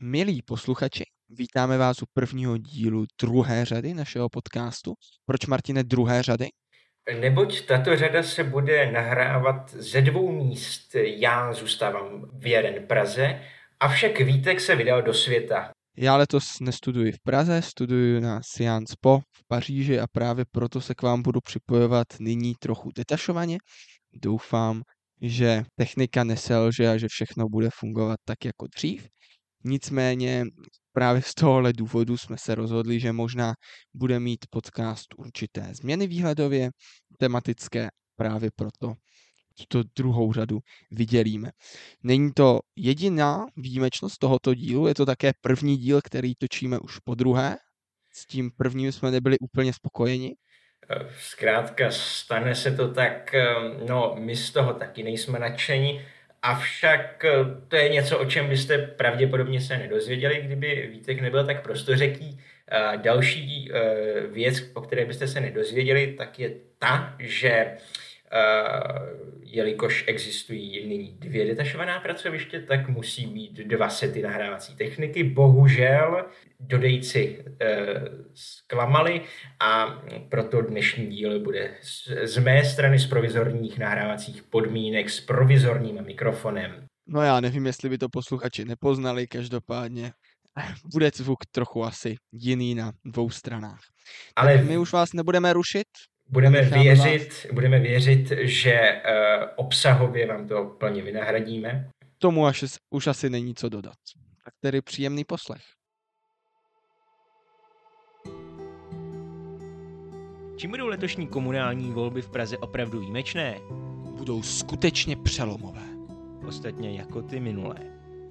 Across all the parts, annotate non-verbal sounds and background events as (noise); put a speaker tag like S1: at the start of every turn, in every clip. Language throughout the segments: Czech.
S1: Milí posluchači, vítáme vás u prvního dílu druhé řady našeho podcastu. Proč, Martine, druhé řady?
S2: Neboť tato řada se bude nahrávat ze dvou míst. Já zůstávám v jeden Praze, avšak Vítek se vydal do světa.
S1: Já letos nestuduji v Praze, studuji na Sciences Po v Paříži a právě proto se k vám budu připojovat nyní trochu detašovaně. Doufám, že technika neselže a že všechno bude fungovat tak jako dřív. Nicméně právě z tohohle důvodu jsme se rozhodli, že možná bude mít podcast určité změny výhledově, tematické, právě proto tuto druhou řadu vydělíme. Není to jediná výjimečnost tohoto dílu, je to také první díl, který točíme už po druhé. S tím prvním jsme nebyli úplně spokojeni.
S2: Zkrátka stane se to tak, no my z toho taky nejsme nadšení, Avšak eh, to je něco, o čem byste pravděpodobně se nedozvěděli, kdyby Vítek nebyl tak prostořeký. Další eh, věc, o které byste se nedozvěděli, tak je ta, že jelikož existují nyní dvě detašovaná pracoviště, tak musí být dva sety nahrávací techniky. Bohužel dodejci e, zklamali a proto dnešní díl bude z, z mé strany z provizorních nahrávacích podmínek s provizorním mikrofonem.
S1: No já nevím, jestli by to posluchači nepoznali, každopádně (laughs) bude zvuk trochu asi jiný na dvou stranách. Ale tak my už vás nebudeme rušit,
S2: Budeme věřit, budeme věřit, že uh, obsahově vám to plně vynahradíme.
S1: Tomu až, už asi není co dodat. Tak tedy příjemný poslech.
S3: Čím budou letošní komunální volby v Praze opravdu výjimečné?
S1: Budou skutečně přelomové.
S3: Ostatně jako ty minulé.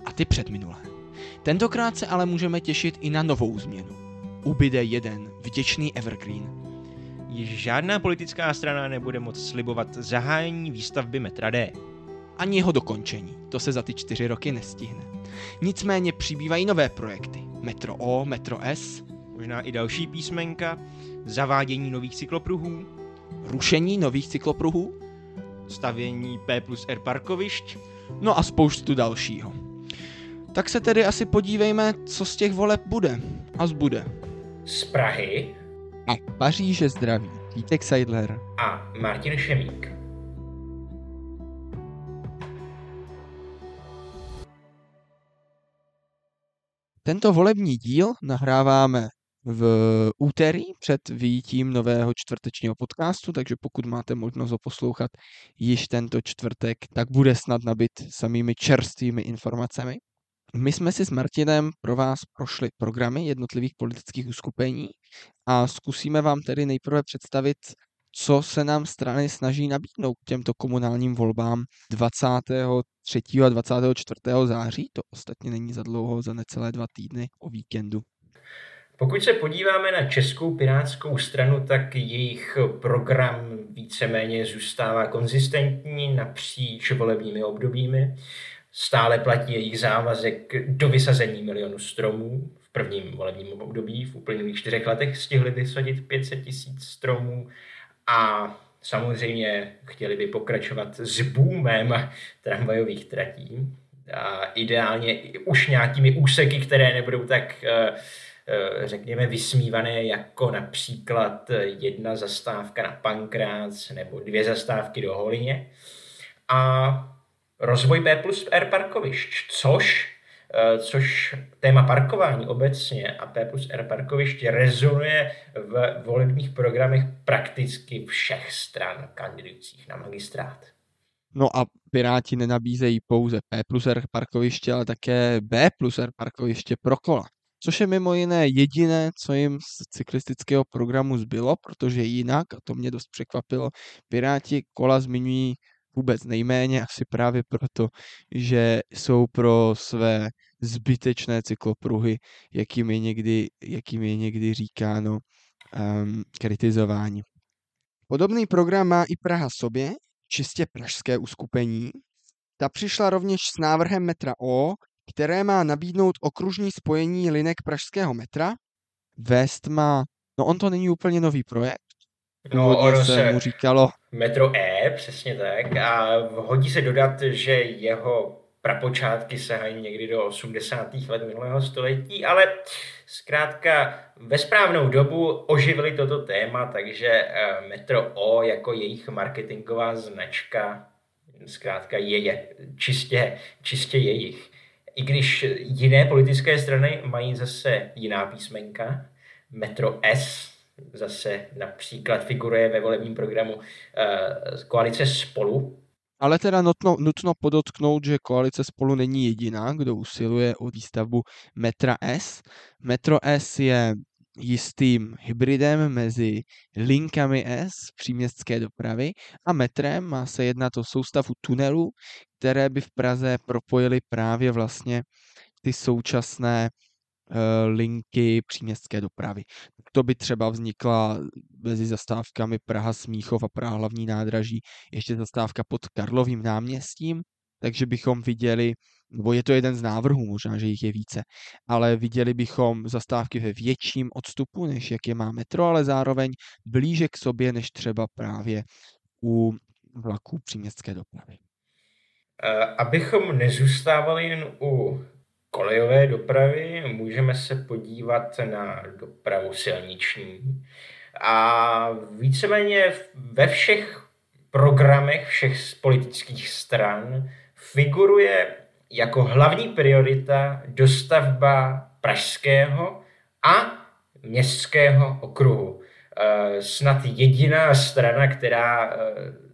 S1: A ty předminulé. Tentokrát se ale můžeme těšit i na novou změnu. Ubyde jeden vděčný evergreen,
S3: již žádná politická strana nebude moc slibovat zahájení výstavby metra D.
S1: Ani jeho dokončení, to se za ty čtyři roky nestihne. Nicméně přibývají nové projekty. Metro O, Metro S.
S3: Možná i další písmenka, zavádění nových cyklopruhů.
S1: Rušení nových cyklopruhů.
S3: Stavění P plus R parkovišť.
S1: No a spoustu dalšího. Tak se tedy asi podívejme, co z těch voleb bude. A zbude.
S2: Z Prahy
S1: a Paříže zdraví Vítek Seidler
S2: a Martin Šemík.
S1: Tento volební díl nahráváme v úterý před výjitím nového čtvrtečního podcastu, takže pokud máte možnost ho poslouchat již tento čtvrtek, tak bude snad nabit samými čerstvými informacemi. My jsme si s Martinem pro vás prošli programy jednotlivých politických uskupení a zkusíme vám tedy nejprve představit, co se nám strany snaží nabídnout k těmto komunálním volbám 23. a 24. září. To ostatně není za dlouho, za necelé dva týdny o víkendu.
S2: Pokud se podíváme na Českou pirátskou stranu, tak jejich program víceméně zůstává konzistentní napříč volebními obdobími. Stále platí jejich závazek do vysazení milionu stromů. V prvním volebním období v uplynulých čtyřech letech stihli vysadit 500 tisíc stromů a samozřejmě chtěli by pokračovat s boomem tramvajových tratí. A ideálně už nějakými úseky, které nebudou tak eh, eh, řekněme, vysmívané jako například jedna zastávka na Pankrác nebo dvě zastávky do Holině. A rozvoj P plus R parkovišť, což, eh, což téma parkování obecně a P plus R parkovišť rezonuje v volebních programech prakticky všech stran kandidujících na magistrát.
S1: No a Piráti nenabízejí pouze P plus R parkoviště, ale také B plus R parkoviště pro kola. Což je mimo jiné jediné, co jim z cyklistického programu zbylo, protože jinak, a to mě dost překvapilo, Piráti kola zmiňují vůbec nejméně, asi právě proto, že jsou pro své zbytečné cyklopruhy, jakým je někdy, jakým je někdy říkáno, um, kritizování. Podobný program má i Praha sobě, čistě pražské uskupení. Ta přišla rovněž s návrhem metra O, které má nabídnout okružní spojení linek pražského metra. West má, no on to není úplně nový projekt,
S2: No, ono se mu říkalo... Metro E, přesně tak. A hodí se dodat, že jeho prapočátky sahají někdy do 80. let minulého století, ale zkrátka ve správnou dobu oživili toto téma, takže eh, Metro O jako jejich marketingová značka zkrátka je, je čistě, čistě jejich. I když jiné politické strany mají zase jiná písmenka, Metro S zase například figuruje ve volebním programu uh, koalice Spolu,
S1: ale teda nutno, nutno podotknout, že koalice spolu není jediná, kdo usiluje o výstavbu metra S. Metro S je jistým hybridem mezi linkami S příměstské dopravy a metrem. Má se jednat o soustavu tunelů, které by v Praze propojily právě vlastně ty současné Eh, linky příměstské dopravy. To by třeba vznikla mezi zastávkami Praha Smíchov a Praha hlavní nádraží ještě zastávka pod Karlovým náměstím, takže bychom viděli, nebo je to jeden z návrhů, možná, že jich je více, ale viděli bychom zastávky ve větším odstupu, než jak je má metro, ale zároveň blíže k sobě, než třeba právě u vlaků příměstské dopravy.
S2: Eh, abychom nezůstávali jen u kolejové dopravy, můžeme se podívat na dopravu silniční. A víceméně ve všech programech všech politických stran figuruje jako hlavní priorita dostavba pražského a městského okruhu. Eh, snad jediná strana, která eh,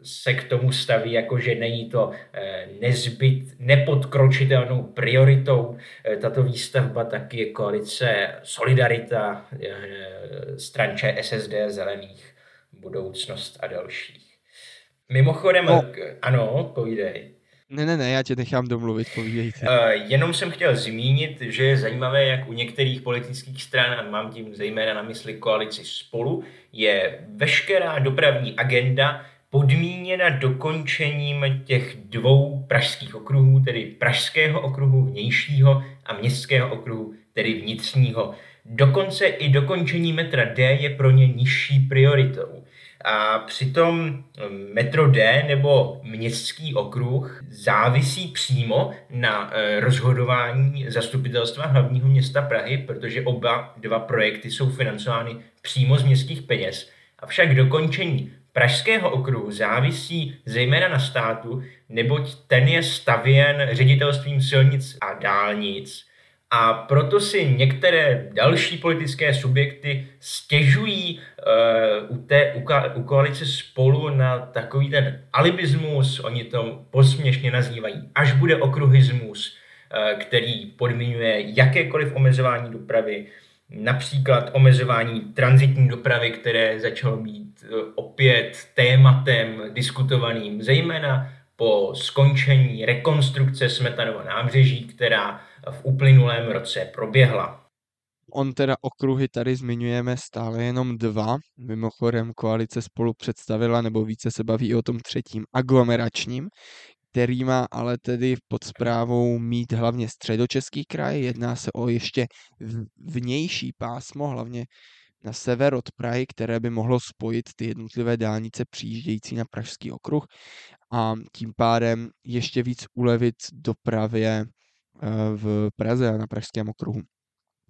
S2: se k tomu staví, jako že není to eh, nezbyt, nepodkročitelnou prioritou. Tato výstavba taky je koalice Solidarita, stran ČSSD, Zelených, Budoucnost a dalších. Mimochodem, no. ano, povídej.
S1: Ne, ne, ne, já tě nechám domluvit, povídejte.
S2: Uh, jenom jsem chtěl zmínit, že je zajímavé, jak u některých politických stran, a mám tím zejména na mysli koalici spolu, je veškerá dopravní agenda podmíněna dokončením těch dvou pražských okruhů, tedy pražského okruhu vnějšího a městského okruhu, tedy vnitřního. Dokonce i dokončení metra D je pro ně nižší prioritou. A přitom metro D nebo městský okruh závisí přímo na e, rozhodování zastupitelstva hlavního města Prahy, protože oba dva projekty jsou financovány přímo z městských peněz. Avšak dokončení Pražského okruhu závisí zejména na státu, neboť ten je stavěn ředitelstvím silnic a dálnic a proto si některé další politické subjekty stěžují uh, u, té, u, u koalice spolu na takový ten alibismus, oni to posměšně nazývají, až bude okruhismus, uh, který podmiňuje jakékoliv omezování dopravy, například omezování transitní dopravy, které začalo být uh, opět tématem diskutovaným, zejména po skončení rekonstrukce Smetanova nábřeží, která v uplynulém roce proběhla.
S1: On teda okruhy tady zmiňujeme stále jenom dva. Mimochodem koalice spolu představila, nebo více se baví o tom třetím, aglomeračním, který má ale tedy pod zprávou mít hlavně středočeský kraj. Jedná se o ještě vnější pásmo, hlavně na sever od Prahy, které by mohlo spojit ty jednotlivé dálnice přijíždějící na Pražský okruh a tím pádem ještě víc ulevit dopravě v Praze a na Pražském okruhu.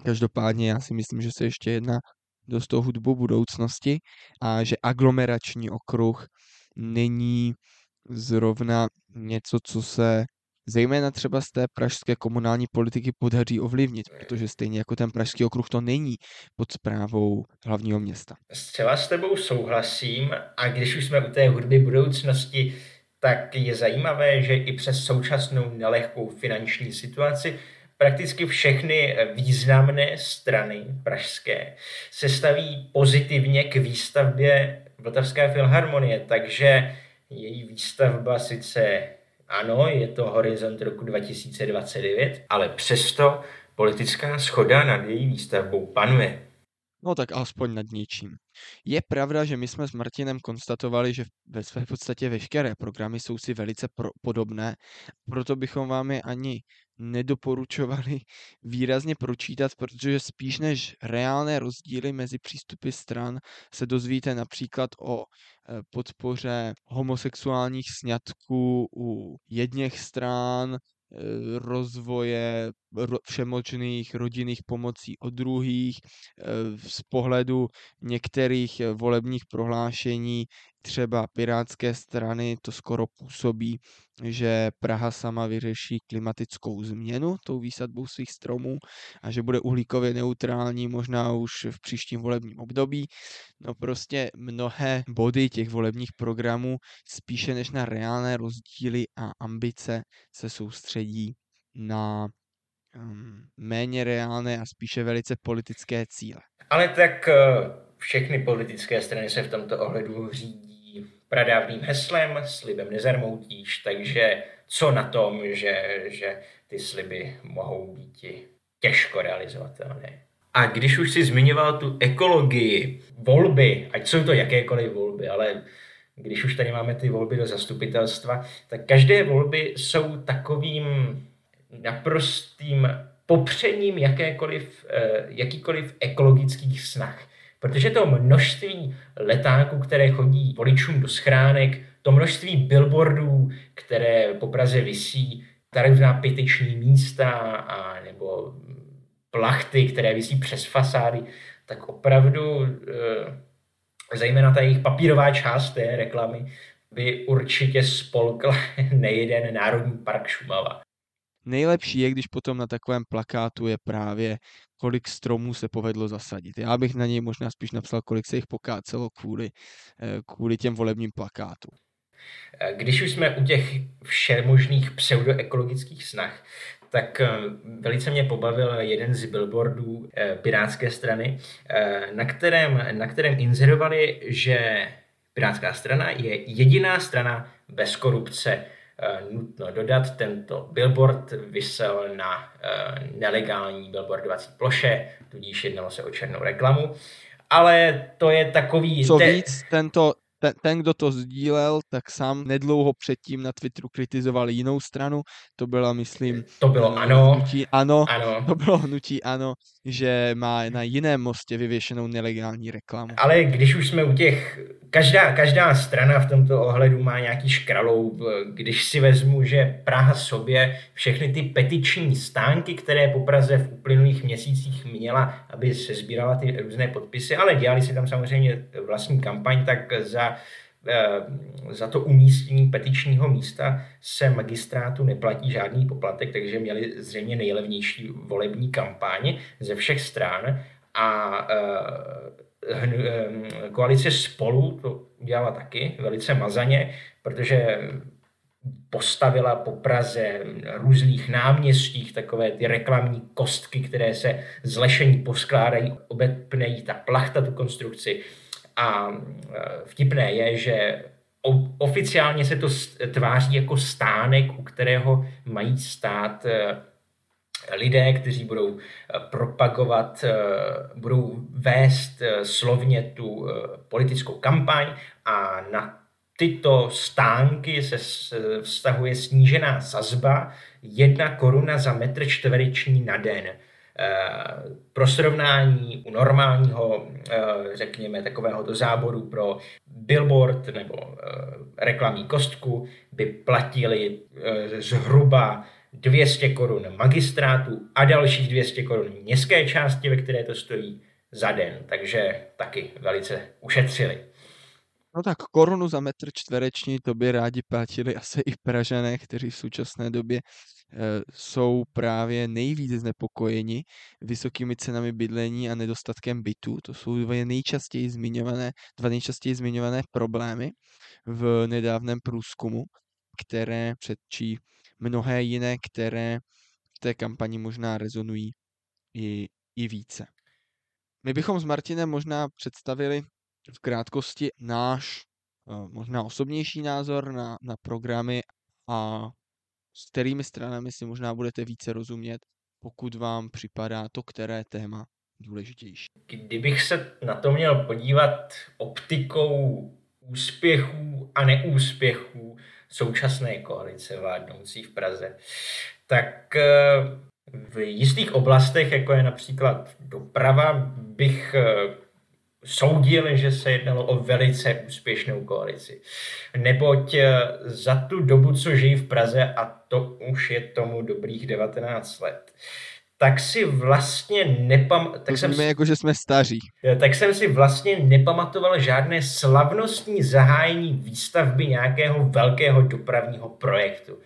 S1: Každopádně já si myslím, že se ještě jedná dost toho hudbu budoucnosti a že aglomerační okruh není zrovna něco, co se zejména třeba z té pražské komunální politiky podaří ovlivnit, protože stejně jako ten pražský okruh to není pod zprávou hlavního města.
S2: Zcela s tebou souhlasím a když už jsme u té hudby budoucnosti, tak je zajímavé, že i přes současnou nelehkou finanční situaci prakticky všechny významné strany pražské se staví pozitivně k výstavbě Vltavské filharmonie, takže její výstavba sice ano, je to horizont roku 2029, ale přesto politická schoda nad její výstavbou panuje.
S1: No tak alespoň nad něčím. Je pravda, že my jsme s Martinem konstatovali, že ve své podstatě veškeré programy jsou si velice pro, podobné, proto bychom vám je ani nedoporučovali (laughs) výrazně pročítat, protože spíš než reálné rozdíly mezi přístupy stran se dozvíte například o eh, podpoře homosexuálních sňatků u jedněch stran, rozvoje všemožných rodinných pomocí od druhých. Z pohledu některých volebních prohlášení třeba Pirátské strany to skoro působí, že Praha sama vyřeší klimatickou změnu tou výsadbou svých stromů a že bude uhlíkově neutrální možná už v příštím volebním období. No prostě mnohé body těch volebních programů spíše než na reálné rozdíly a ambice se soustředí na um, méně reálné a spíše velice politické cíle.
S2: Ale tak eh, všechny politické strany se v tomto ohledu řídí pradávným heslem, slibem nezarmoutíš, takže co na tom, že, že ty sliby mohou být těžko realizovatelné. A když už si zmiňoval tu ekologii, volby, ať jsou to jakékoliv volby, ale když už tady máme ty volby do zastupitelstva, tak každé volby jsou takovým naprostým popřením jakékoliv, eh, jakýkoliv ekologických snah. Protože to množství letáků, které chodí voličům do schránek, to množství billboardů, které po Praze visí, ta různá pěteční místa a nebo plachty, které visí přes fasády, tak opravdu e, zejména ta jejich papírová část té reklamy by určitě spolkla (laughs) nejeden Národní park Šumava.
S1: Nejlepší je, když potom na takovém plakátu je právě kolik stromů se povedlo zasadit. Já bych na něj možná spíš napsal, kolik se jich pokácelo kvůli, eh, kvůli těm volebním plakátům.
S2: Eh, když už jsme u těch všemožných pseudoekologických snah, tak eh, velice mě pobavil jeden z billboardů Pirátské strany, na kterém, na kterém inzerovali, že Pirátská strana je jediná strana bez korupce nutno dodat, tento billboard vysel na eh, nelegální billboardovací ploše, tudíž jednalo se o černou reklamu. Ale to je takový...
S1: Co víc, tento, ten, ten, kdo to sdílel, tak sám nedlouho předtím na Twitteru kritizoval jinou stranu. To byla, myslím...
S2: To bylo ano.
S1: Hnutí ano. ano. (laughs) To bylo hnutí ano, že má na jiném mostě vyvěšenou nelegální reklamu.
S2: Ale když už jsme u těch... Každá, každá strana v tomto ohledu má nějaký škralou. Když si vezmu, že Praha sobě všechny ty petiční stánky, které po Praze v uplynulých měsících měla, aby se sbírala ty různé podpisy, ale dělali si tam samozřejmě vlastní kampaň, tak za Eh, za to umístění petičního místa se magistrátu neplatí žádný poplatek, takže měli zřejmě nejlevnější volební kampaň ze všech stran. A eh, eh, koalice spolu to udělala taky velice mazaně, protože postavila po Praze různých náměstích takové ty reklamní kostky, které se z lešení poskládají, obepnejí ta plachta tu konstrukci a e, vtipné je, že oficiálně se to tváří jako stánek, u kterého mají stát e, lidé, kteří budou e, propagovat, budou vést slovně tu politickou kampaň a na tyto stánky se vztahuje snížená sazba jedna koruna za metr čtvereční na den. Eh, pro srovnání u normálního, eh, řekněme, takového do záboru pro billboard nebo eh, reklamní kostku by platili zhruba 200 korun magistrátu a dalších 200 korun městské části, ve které to stojí za den. Takže taky velice ušetřili.
S1: No tak korunu za metr čtvereční to by rádi platili asi i Pražané, kteří v současné době jsou právě nejvíc znepokojeni vysokými cenami bydlení a nedostatkem bytů. To jsou dva nejčastěji zmiňované, dva nejčastěji zmiňované problémy v nedávném průzkumu, které předčí mnohé jiné, které v té kampani možná rezonují i, i více. My bychom s Martinem možná představili v krátkosti náš eh, možná osobnější názor na, na programy a s kterými stranami si možná budete více rozumět, pokud vám připadá to, které téma důležitější.
S2: Kdybych se na to měl podívat optikou úspěchů a neúspěchů současné koalice vládnoucí v Praze, tak eh, v jistých oblastech, jako je například doprava, bych eh, soudil, že se jednalo o velice úspěšnou koalici. Neboť eh, za tu dobu, co žijí v Praze, a to už je tomu dobrých 19 let, tak si vlastně nepam... Tak
S1: jsem si... jako, že jsme staří.
S2: Tak jsem si vlastně nepamatoval žádné slavnostní zahájení výstavby nějakého velkého dopravního projektu.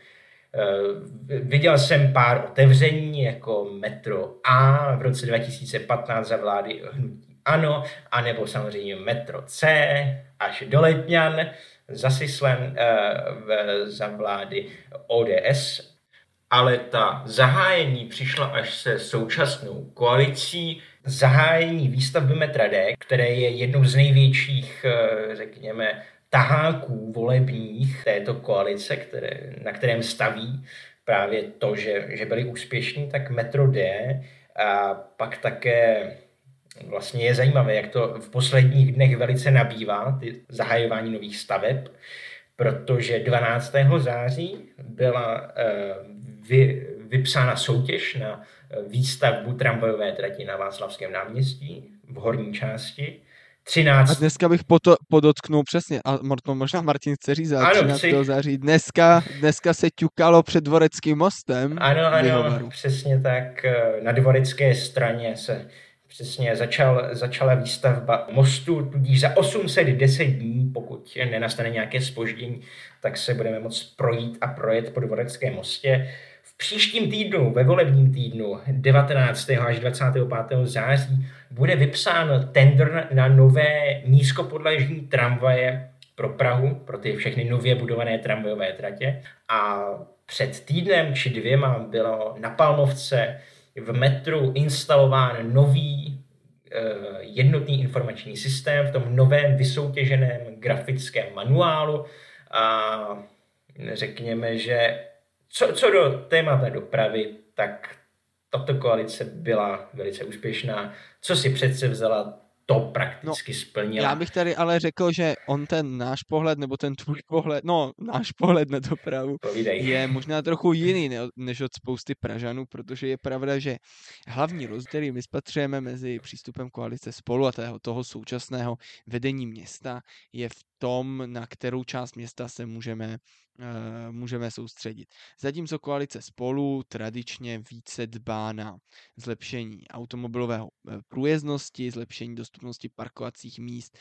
S2: Eh, viděl jsem pár otevření, jako metro A v roce 2015 za vlády hnutí Ano, anebo samozřejmě metro C až do Letňan za Sislen eh, za vlády ODS. Ale ta zahájení přišla až se současnou koalicí, zahájení výstavby metra D, které je jednou z největších, eh, řekněme, taháků volebních této koalice, které, na kterém staví právě to, že, že byli úspěšní, tak Metro D a pak také vlastně je zajímavé, jak to v posledních dnech velice nabývá, ty zahajování nových staveb, protože 12. září byla uh, vy, vypsána soutěž na výstavbu tramvajové trati na Václavském náměstí v horní části 13.
S1: A dneska bych poto, podotknul přesně, a možná Martin chce říct, ano, 13. Při... září. Dneska, dneska se ťukalo před Dvoreckým mostem.
S2: Ano, ano, přesně tak. Eh, na Dvorecké straně se přesně začal, začala výstavba mostu, tudíž za 810 dní, pokud nenastane nějaké spoždění, tak se budeme moct projít a projet po Dvoreckém mostě příštím týdnu, ve volebním týdnu 19. až 25. září, bude vypsán tender na nové nízkopodlažní tramvaje pro Prahu, pro ty všechny nově budované tramvajové tratě. A před týdnem či dvěma bylo na Palmovce v metru instalován nový eh, jednotný informační systém v tom novém vysoutěženém grafickém manuálu a řekněme, že co, co do témata dopravy, tak tato koalice byla velice úspěšná. Co si přece vzala, to prakticky no, splnila.
S1: Já bych tady ale řekl, že on ten náš pohled, nebo ten tvůj pohled, no náš pohled na dopravu
S2: Povídej.
S1: je možná trochu jiný než od spousty Pražanů, protože je pravda, že hlavní rozdíl, který my spatřujeme mezi přístupem koalice spolu a toho, toho současného vedení města, je v tom, na kterou část města se můžeme můžeme soustředit. Zatímco koalice spolu tradičně více dbá na zlepšení automobilového eh, průjezdnosti, zlepšení dostupnosti parkovacích míst,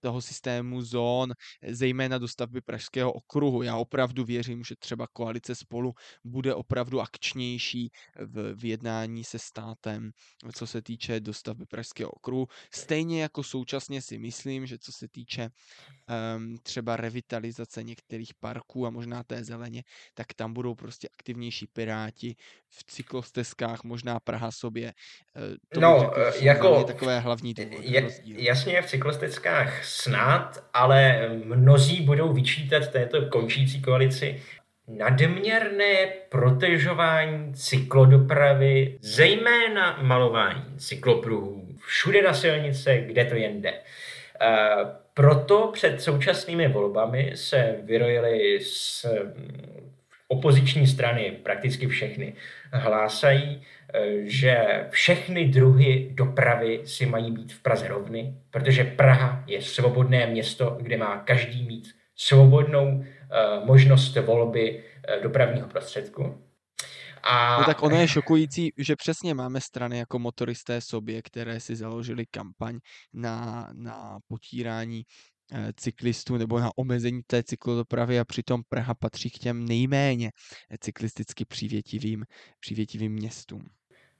S1: toho systému zón, zejména do stavby Pražského okruhu. Já opravdu věřím, že třeba koalice spolu bude opravdu akčnější v, v jednání se státem, co se týče dostavby Pražského okruhu. Stejně jako současně si myslím, že co se týče um, třeba revitalizace některých parků a možná té zeleně, tak tam budou prostě aktivnější piráti v cyklostezkách, možná Praha sobě.
S2: Eh, to no, řekl, eh, jako
S1: takové hlavní důvody,
S2: je, Jasně v cyklostezkách snad, ale mnozí budou vyčítat této končící koalici nadměrné protežování cyklodopravy, zejména malování cyklopruhů, všude na silnice, kde to jen jde. Uh, proto před současnými volbami se vyrojily z mm, opoziční strany, prakticky všechny, hlásají, eh, že všechny druhy dopravy si mají být v Praze rovny, protože Praha je svobodné město, kde má každý mít svobodnou eh, možnost volby eh, dopravního prostředku.
S1: A... No tak ono je šokující, že přesně máme strany jako motoristé sobě, které si založili kampaň na, na potírání eh, cyklistů nebo na omezení té cyklodopravy a přitom Praha patří k těm nejméně cyklisticky přívětivým, přívětivým městům.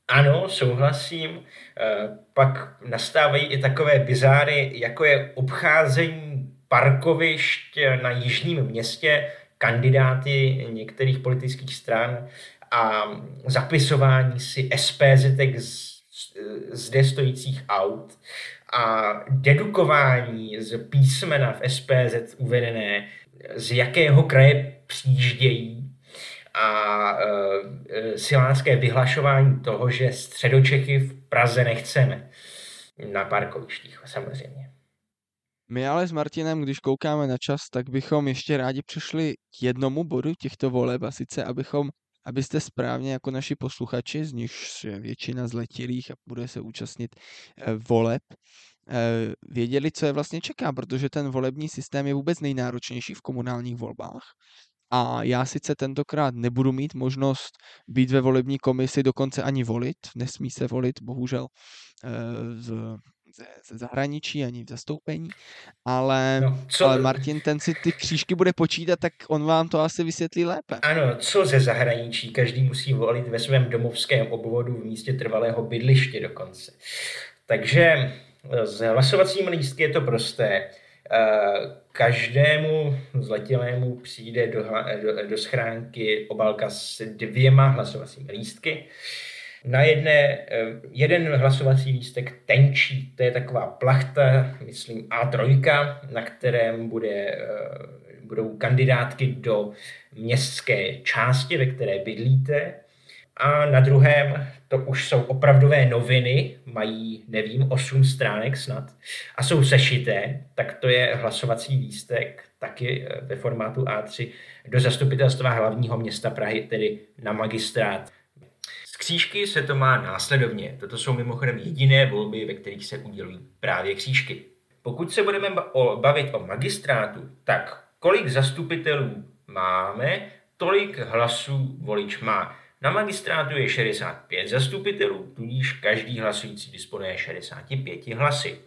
S2: Ano, souhlasím. Eh, pak nastávají i takové bizáry, jako je obcházení parkovišť na jižním městě kandidáty některých politických stran a zapisování si SPZ z, zde stojících aut a dedukování z písmena v SPZ uvedené, z jakého kraje přijíždějí a e, silánské vyhlašování toho, že středočechy v Praze nechceme na parkovištích samozřejmě.
S1: My ale s Martinem, když koukáme na čas, tak bychom ještě rádi přišli k jednomu bodu těchto voleb a sice abychom abyste správně jako naši posluchači, z nichž většina zletilých a bude se účastnit eh, voleb, věděli, co je vlastně čeká, protože ten volební systém je vůbec nejnáročnější v komunálních volbách. A já sice tentokrát nebudu mít možnost být ve volební komisi, dokonce ani volit, nesmí se volit, bohužel, z, ze zahraničí ani v zastoupení, ale, no, co... ale Martin ten si ty křížky bude počítat, tak on vám to asi vysvětlí lépe.
S2: Ano, co ze zahraničí? Každý musí volit ve svém domovském obvodu v místě trvalého bydliště dokonce. Takže s hlasovacími lístky je to prosté. Každému zletilému přijde do, do, do schránky obálka s dvěma hlasovacími lístky na jedné, eh, jeden hlasovací lístek tenčí, to je taková plachta, myslím A3, na kterém bude, eh, budou kandidátky do městské části, ve které bydlíte. A na druhém, to už jsou opravdové noviny, mají, nevím, 8 stránek snad, a jsou sešité, tak to je hlasovací lístek, taky eh, ve formátu A3, do zastupitelstva hlavního města Prahy, tedy na magistrát křížky se to má následovně. Toto jsou mimochodem jediné volby, ve kterých se udělují právě křížky. Pokud se budeme bavit o magistrátu, tak kolik zastupitelů máme, tolik hlasů volič má. Na magistrátu je 65 zastupitelů, tudíž každý hlasující disponuje 65 hlasy.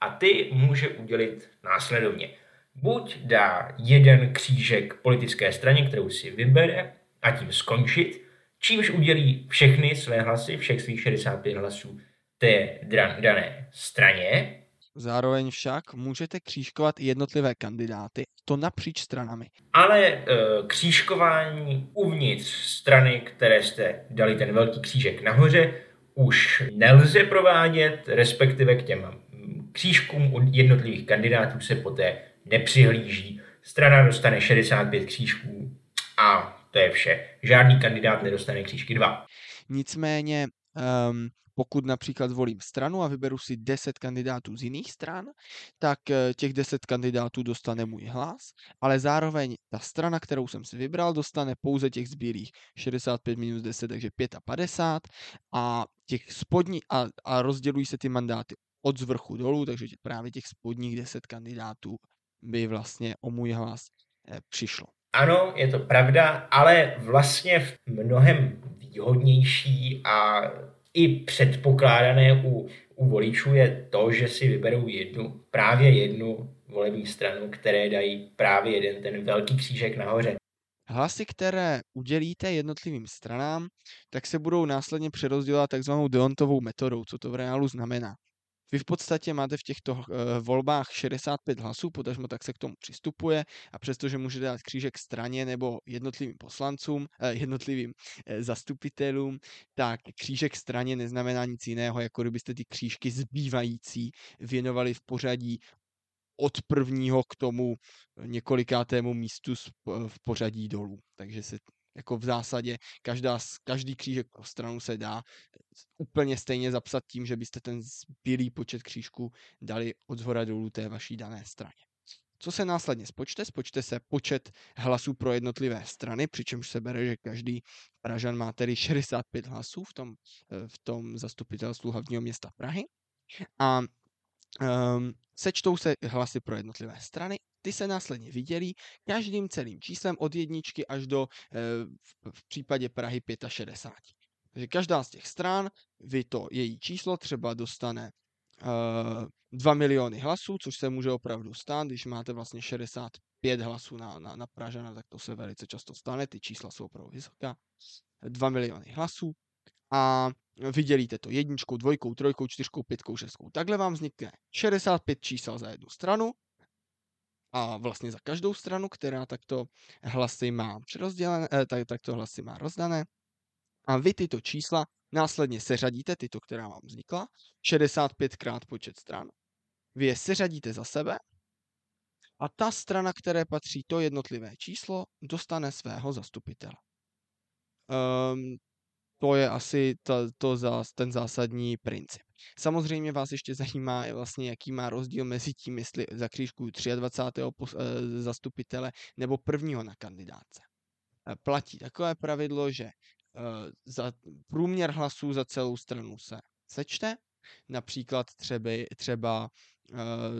S2: A ty může udělit následovně. Buď dá jeden křížek politické straně, kterou si vybere, a tím skončit, čímž udělí všechny své hlasy, všech svých 65 hlasů té dané straně.
S1: Zároveň však můžete křížkovat jednotlivé kandidáty, to napříč stranami.
S2: Ale e, křížkování uvnitř strany, které jste dali ten velký křížek nahoře, už nelze provádět, respektive k těm křížkům od jednotlivých kandidátů se poté nepřihlíží. Strana dostane 65 křížků a to je vše. Žádný kandidát nedostane křížky dva.
S1: Nicméně, um, pokud například zvolím stranu a vyberu si 10 kandidátů z jiných stran, tak eh, těch 10 kandidátů dostane můj hlas, ale zároveň ta strana, kterou jsem si vybral, dostane pouze těch zbylých 65 minus 10, takže 55 a těch spodní a, a rozdělují se ty mandáty od zvrchu dolů, takže právě těch spodních 10 kandidátů by vlastně o můj hlas eh, přišlo.
S2: Ano, je to pravda, ale vlastně mnohem výhodnější a i předpokládané u, u voličů je to, že si vyberou jednu, právě jednu volební stranu, které dají právě jeden ten velký křížek nahoře.
S1: Hlasy, které udělíte jednotlivým stranám, tak se budou následně přerozdělovat takzvanou Deontovou metodou. Co to v reálu znamená? Vy v podstatě máte v těchto uh, volbách 65 hlasů, potažmo tak se k tomu přistupuje a přestože můžete dát křížek straně nebo jednotlivým poslancům, uh, jednotlivým uh, zastupitelům, tak křížek straně neznamená nic jiného, jako kdybyste ty křížky zbývající věnovali v pořadí od prvního k tomu několikátému místu v pořadí dolů. Takže se jako v zásadě každá, každý křížek pro stranu se dá úplně stejně zapsat tím, že byste ten zbylý počet křížků dali od zhora dolů té vaší dané straně. Co se následně spočte? Spočte se počet hlasů pro jednotlivé strany, přičemž se bere, že každý Pražan má tedy 65 hlasů v tom, eh, v tom zastupitelstvu hlavního města Prahy. A um, sečtou se hlasy pro jednotlivé strany ty se následně vydělí každým celým číslem od jedničky až do eh, v případě Prahy 65. Takže každá z těch stran, vy to její číslo třeba dostane uh, eh, 2 miliony hlasů, což se může opravdu stát, když máte vlastně 65 hlasů na, na, na Pražana, tak to se velice často stane, ty čísla jsou opravdu vysoká. 2 miliony hlasů a vydělíte to jedničkou, dvojkou, trojkou, čtyřkou, pětkou, šestkou. Takhle vám vznikne 65 čísel za jednu stranu a vlastně za každou stranu, která takto hlasy má přerozdělené, eh, tak, takto hlasy má rozdané. A vy tyto čísla následně seřadíte, tyto, která vám vznikla, 65 krát počet stran. Vy je seřadíte za sebe a ta strana, které patří to jednotlivé číslo, dostane svého zastupitele. Um, to je asi to, to zás, ten zásadní princip. Samozřejmě vás ještě zajímá vlastně, jaký má rozdíl mezi tím, jestli za křížku 23. Eh, zastupitele nebo prvního na kandidáce. Eh, platí takové pravidlo, že eh, za průměr hlasů za celou stranu se sečte Například třeba, třeba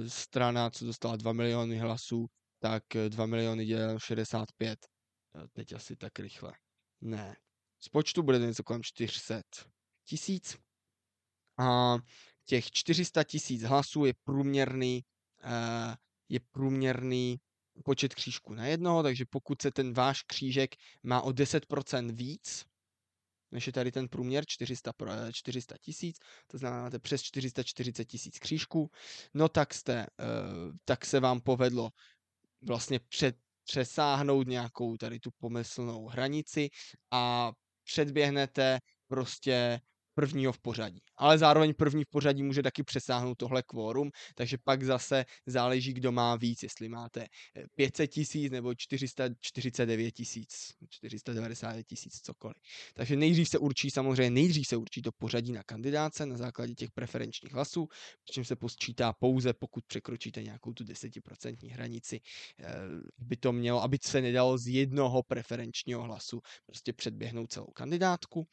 S1: strana, co dostala 2 miliony hlasů, tak 2 miliony děleno 65. Teď asi tak rychle. Ne. Z počtu bude něco kolem 400 tisíc. A těch 400 tisíc hlasů je průměrný, uh, je průměrný počet křížků na jednoho, takže pokud se ten váš křížek má o 10% víc, než je tady ten průměr 400, 400 eh, tisíc, to znamená, máte přes 440 tisíc křížků, no tak, jste, uh, tak se vám povedlo vlastně před, přesáhnout nějakou tady tu pomyslnou hranici a předběhnete prostě prvního v pořadí. Ale zároveň první v pořadí může taky přesáhnout tohle kvórum, takže pak zase záleží, kdo má víc, jestli máte 500 eh, tisíc nebo 449 tisíc, 490 tisíc, cokoliv. Takže nejdřív se určí, samozřejmě nejdřív se určí to pořadí na kandidáce na základě těch preferenčních hlasů, čím se posčítá pouze, pokud překročíte nějakou tu 10% hranici, eh, by to mělo, aby se nedalo z jednoho preferenčního hlasu prostě předběhnout celou kandidátku.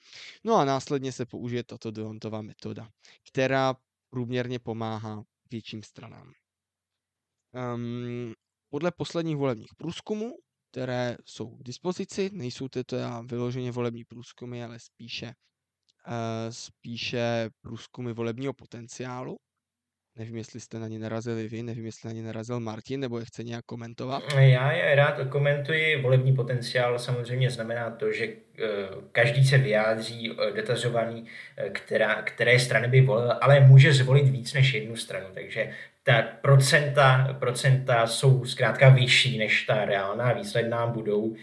S1: No a následně se použije tato Deontová metoda, která průměrně pomáhá větším stranám. Um, podle posledních volebních průzkumů, které jsou k dispozici, nejsou to teda vyloženě volební průzkumy, ale spíše, uh, spíše průzkumy volebního potenciálu, Nevím, jestli jste na ně narazili vy, nevím, jestli na ně narazil Martin, nebo je chce nějak komentovat.
S2: Já je rád komentuji. Volební potenciál samozřejmě znamená to, že eh, každý se vyjádří eh, dotazovaný, eh, která, které strany by volil, ale může zvolit víc než jednu stranu. Takže ta procenta, procenta jsou zkrátka vyšší, než ta reálná výsledná budou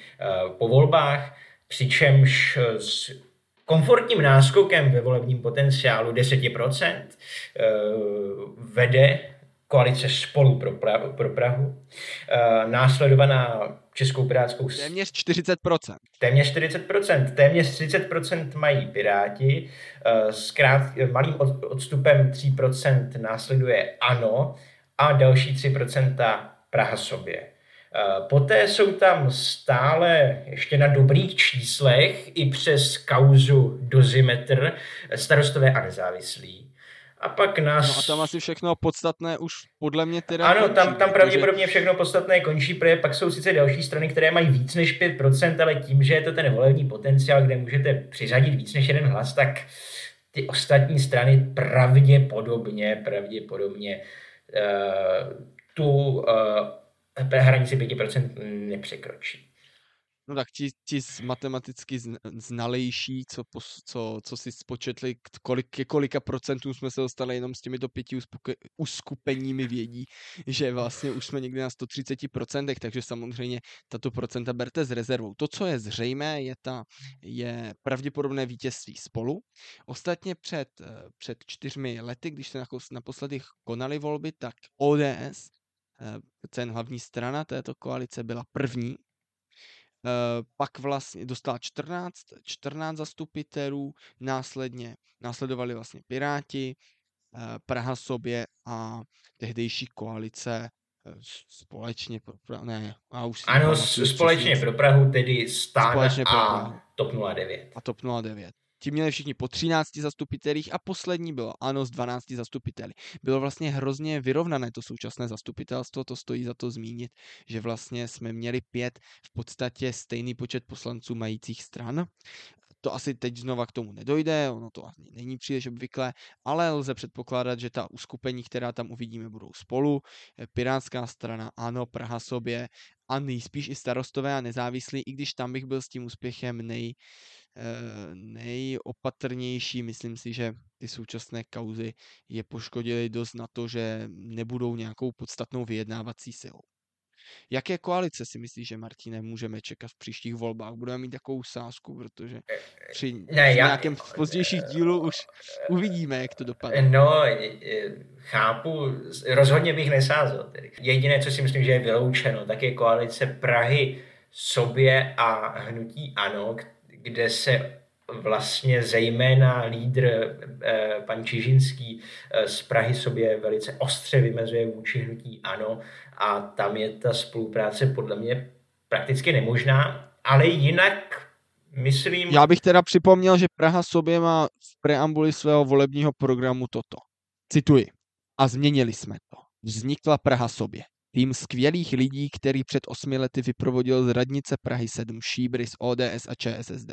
S2: po volbách, přičemž komfortním náskokem ve volebním potenciálu 10% eh, vede koalice spolu pro, Prahu, pro Prahu, eh, následovaná Českou pirátskou...
S1: Téměř 40%.
S2: Téměř 40%. Téměř 30% mají Piráti. Eh, s krát, malým odstupem 3% následuje ANO a další 3% Praha sobě. Eh, poté jsou tam stále ještě na dobrých číslech i přes kauzu dozimetr starostové a nezávislí. A pak nás...
S1: No a tam asi všechno podstatné už podle mě teda
S2: Ano, končí, tam, tam pravděpodobně všechno podstatné končí, protože pak jsou sice další strany, které mají víc než 5%, ale tím, že je to ten volební potenciál, kde můžete přiřadit víc než jeden hlas, tak ty ostatní strany pravděpodobně, pravděpodobně uh, tu uh, hranici 5% nepřekročí.
S1: No tak ti, ti matematicky znalejší, co, co, co si spočetli, kolik, ke kolika procentům jsme se dostali jenom s těmito pěti uskupeními vědí, že vlastně už jsme někde na 130%, takže samozřejmě tato procenta berte s rezervou. To, co je zřejmé, je, ta, je pravděpodobné vítězství spolu. Ostatně před, před čtyřmi lety, když se naposledy konaly volby, tak ODS Eh, ten hlavní strana této koalice byla první. Eh, pak vlastně dostala 14, 14 zastupitelů, následně následovali vlastně Piráti, eh, Praha sobě a tehdejší koalice společně pro ne,
S2: a už Ano, společně pro Prahu, tedy Stán a TOP 09.
S1: A TOP 09. Ti měli všichni po 13 zastupitelích a poslední bylo ano z 12 zastupiteli. Bylo vlastně hrozně vyrovnané to současné zastupitelstvo, to stojí za to zmínit, že vlastně jsme měli pět v podstatě stejný počet poslanců majících stran. To asi teď znova k tomu nedojde, ono to ani není příliš obvyklé, ale lze předpokládat, že ta uskupení, která tam uvidíme, budou spolu. Pirátská strana, ano, Praha sobě a nejspíš i starostové a nezávislí, i když tam bych byl s tím úspěchem nej, nejopatrnější. Myslím si, že ty současné kauzy je poškodily dost na to, že nebudou nějakou podstatnou vyjednávací silou. Jaké koalice si myslíš, že Martine můžeme čekat v příštích volbách? Budeme mít takovou sázku, protože eh, při, ne, při já... nějakém pozdějších dílu už uvidíme, jak to dopadne.
S2: No, chápu, rozhodně bych nesázel. Tedy. Jediné, co si myslím, že je vyloučeno, tak je koalice Prahy sobě a hnutí ANO, kde se vlastně zejména lídr eh, pan Čižinský eh, z Prahy sobě velice ostře vymezuje vůči hnutí ANO a tam je ta spolupráce podle mě prakticky nemožná, ale jinak myslím...
S1: Já bych teda připomněl, že Praha sobě má v preambuli svého volebního programu toto. Cituji. A změnili jsme to. Vznikla Praha sobě. Tým skvělých lidí, který před osmi lety vyprovodil z radnice Prahy 7 šíbry z ODS a ČSSD.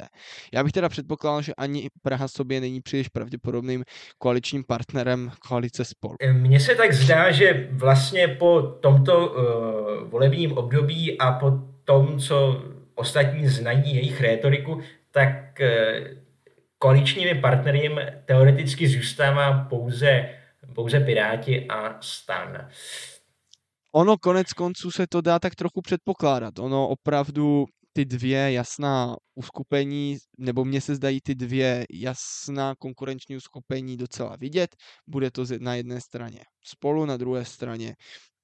S1: Já bych teda předpokládal, že ani Praha sobě není příliš pravděpodobným koaličním partnerem koalice spolu.
S2: Mně se tak zdá, že vlastně po tomto uh, volebním období a po tom, co ostatní znají jejich rétoriku, tak uh, koaličními partnery teoreticky zůstává pouze, pouze Piráti a Stan. Uh,
S1: ono konec konců se to dá tak trochu předpokládat. Ono opravdu ty dvě jasná uskupení, nebo mně se zdají ty dvě jasná konkurenční uskupení docela vidět. Bude to na jedné straně spolu, na druhé straně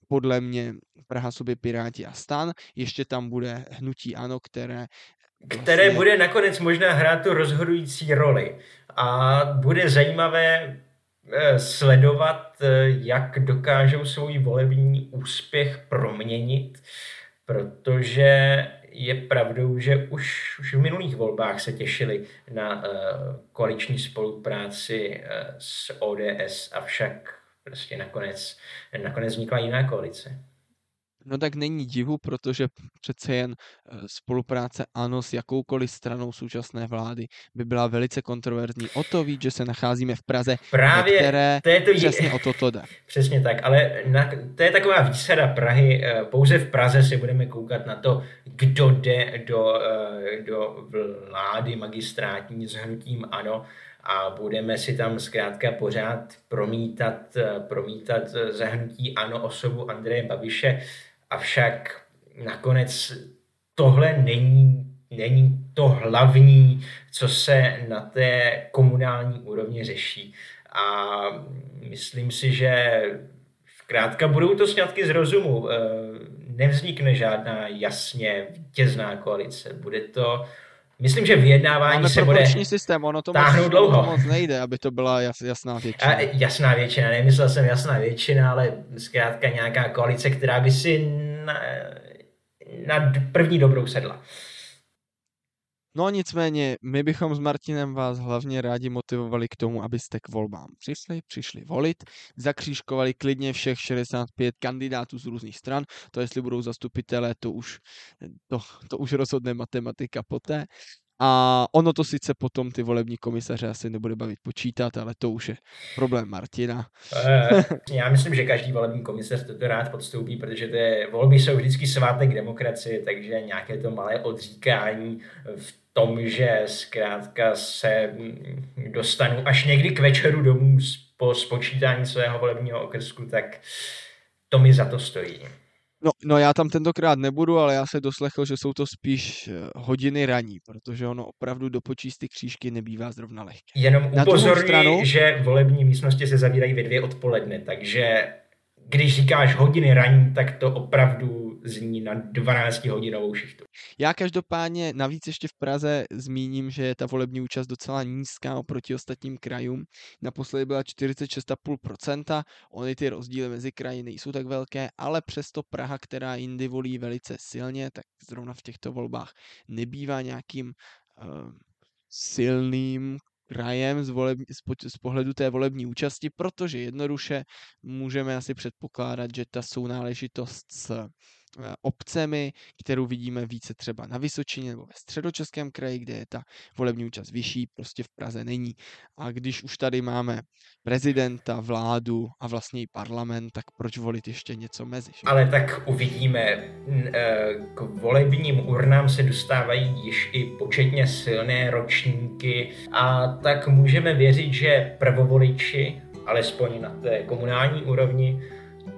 S1: podle mě Praha sobě Piráti a stan. Ještě tam bude hnutí ANO, které
S2: které vlastně... bude nakonec možná hrát tu rozhodující roli. A bude zajímavé sledovat, eh, jak dokážou svůj volební úspěch proměnit, protože je pravdou, že už, už v minulých volbách se těšili na uh, koaliční spolupráci uh, s ODS, avšak prostě nakonec, nakonec vznikla jiná koalice.
S1: No tak není divu, protože přece jen eh, spolupráce ANO s jakoukoliv stranou současné vlády by byla velice kontroverzní. O to víc, že se nacházíme v Praze, Právě které to je to, přesně o toto jde. (laughs)
S2: Přesně tak, ale na, to je taková výsada Prahy. Eh, pouze v Praze si budeme koukat na to, kdo jde do, eh, do vlády magistrátní s hnutím ANO a budeme si tam zkrátka pořád promítat, promítat zahnutí ANO osobu Andreje Babiše avšak nakonec tohle není, není to hlavní, co se na té komunální úrovni řeší. A myslím si, že zkrátka budou to sňatky z rozumu. Eh, nevznikne žádná jasně vítězná koalice. Bude to Myslím, že vyjednávání Máme se bude
S1: systém, ono to moc, dlouho. To moc nejde, aby to byla jas, jasná většina. A,
S2: jasná většina, nemyslel jsem jasná většina, ale zkrátka nějaká koalice, která by si na, na první dobrou sedla.
S1: No nicméně, my bychom s Martinem vás hlavně rádi motivovali k tomu, abyste k volbám přišli, přišli volit, zakřížkovali klidně všech 65 kandidátů z různých stran, to jestli budou zastupitelé, to už, to, to už rozhodne matematika poté, a ono to sice potom ty volební komisaře asi nebude bavit počítat, ale to už je problém Martina.
S2: Eh, já myslím, že každý volební komisař to rád podstoupí, protože ty volby jsou vždycky svátek demokracie, takže nějaké to malé odříkání v tom, že zkrátka se dostanu až někdy k večeru domů po spočítání svého volebního okrsku, tak to mi za to stojí.
S1: No, no já tam tentokrát nebudu, ale já se doslechl, že jsou to spíš eh, hodiny raní, protože ono opravdu dopočíst ty křížky nebývá zrovna lehké.
S2: Jenom upozorňuji, stranu... že volební místnosti se zavírají ve dvě odpoledne, takže když říkáš hodiny raní, tak to opravdu zní na 12 hodinovou šichtu.
S1: Já každopádně navíc ještě v Praze zmíním, že je ta volební účast docela nízká oproti ostatním krajům. Naposledy byla 46,5%, ony ty rozdíly mezi kraji nejsou tak velké, ale přesto Praha, která jindy volí velice silně, tak zrovna v těchto volbách nebývá nějakým uh, silným krajem z, voleb, z, po, z pohledu té volební účasti, protože jednoduše můžeme asi předpokládat, že ta sounáležitost s obcemi, kterou vidíme více třeba na Vysočině nebo ve středočeském kraji, kde je ta volební účast vyšší, prostě v Praze není. A když už tady máme prezidenta, vládu a vlastně i parlament, tak proč volit ještě něco mezi? Že?
S2: Ale tak uvidíme. Eh, k volebním urnám se dostávají již i početně silné ročníky a tak můžeme věřit, že prvovoliči, alespoň na té komunální úrovni,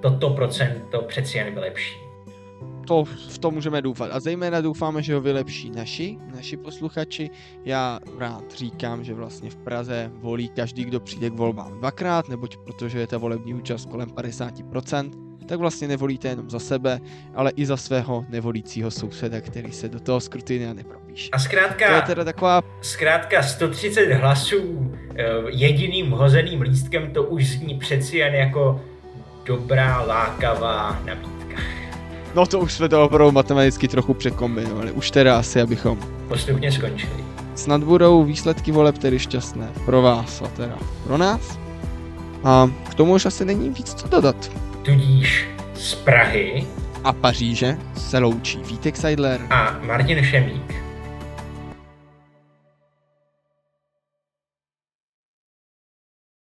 S2: toto procento přeci jen vylepší
S1: to, v to můžeme doufat. A zejména doufáme, že ho vylepší naši, naši posluchači. Já rád říkám, že vlastně v Praze volí každý, kdo přijde k volbám dvakrát, neboť protože je ta volební účast kolem 50%, tak vlastně nevolíte jenom za sebe, ale i za svého nevolícího souseda, který se do toho skrutina nepropíše.
S2: A zkrátka, to je teda taková... zkrátka 130 hlasů eh, jediným hozeným lístkem to už zní přeci jen jako dobrá lákavá nabídka.
S1: No to už jsme to opravdu matematicky trochu překombinovali. Už teda asi, abychom
S2: Postupně skončili.
S1: snad budou výsledky voleb tedy šťastné. Pro vás a teda pro nás. A k tomu už asi není víc co dodat.
S2: Tudíž z Prahy
S1: A Paříže se loučí Vítek Seidler
S2: a Martin Šemík.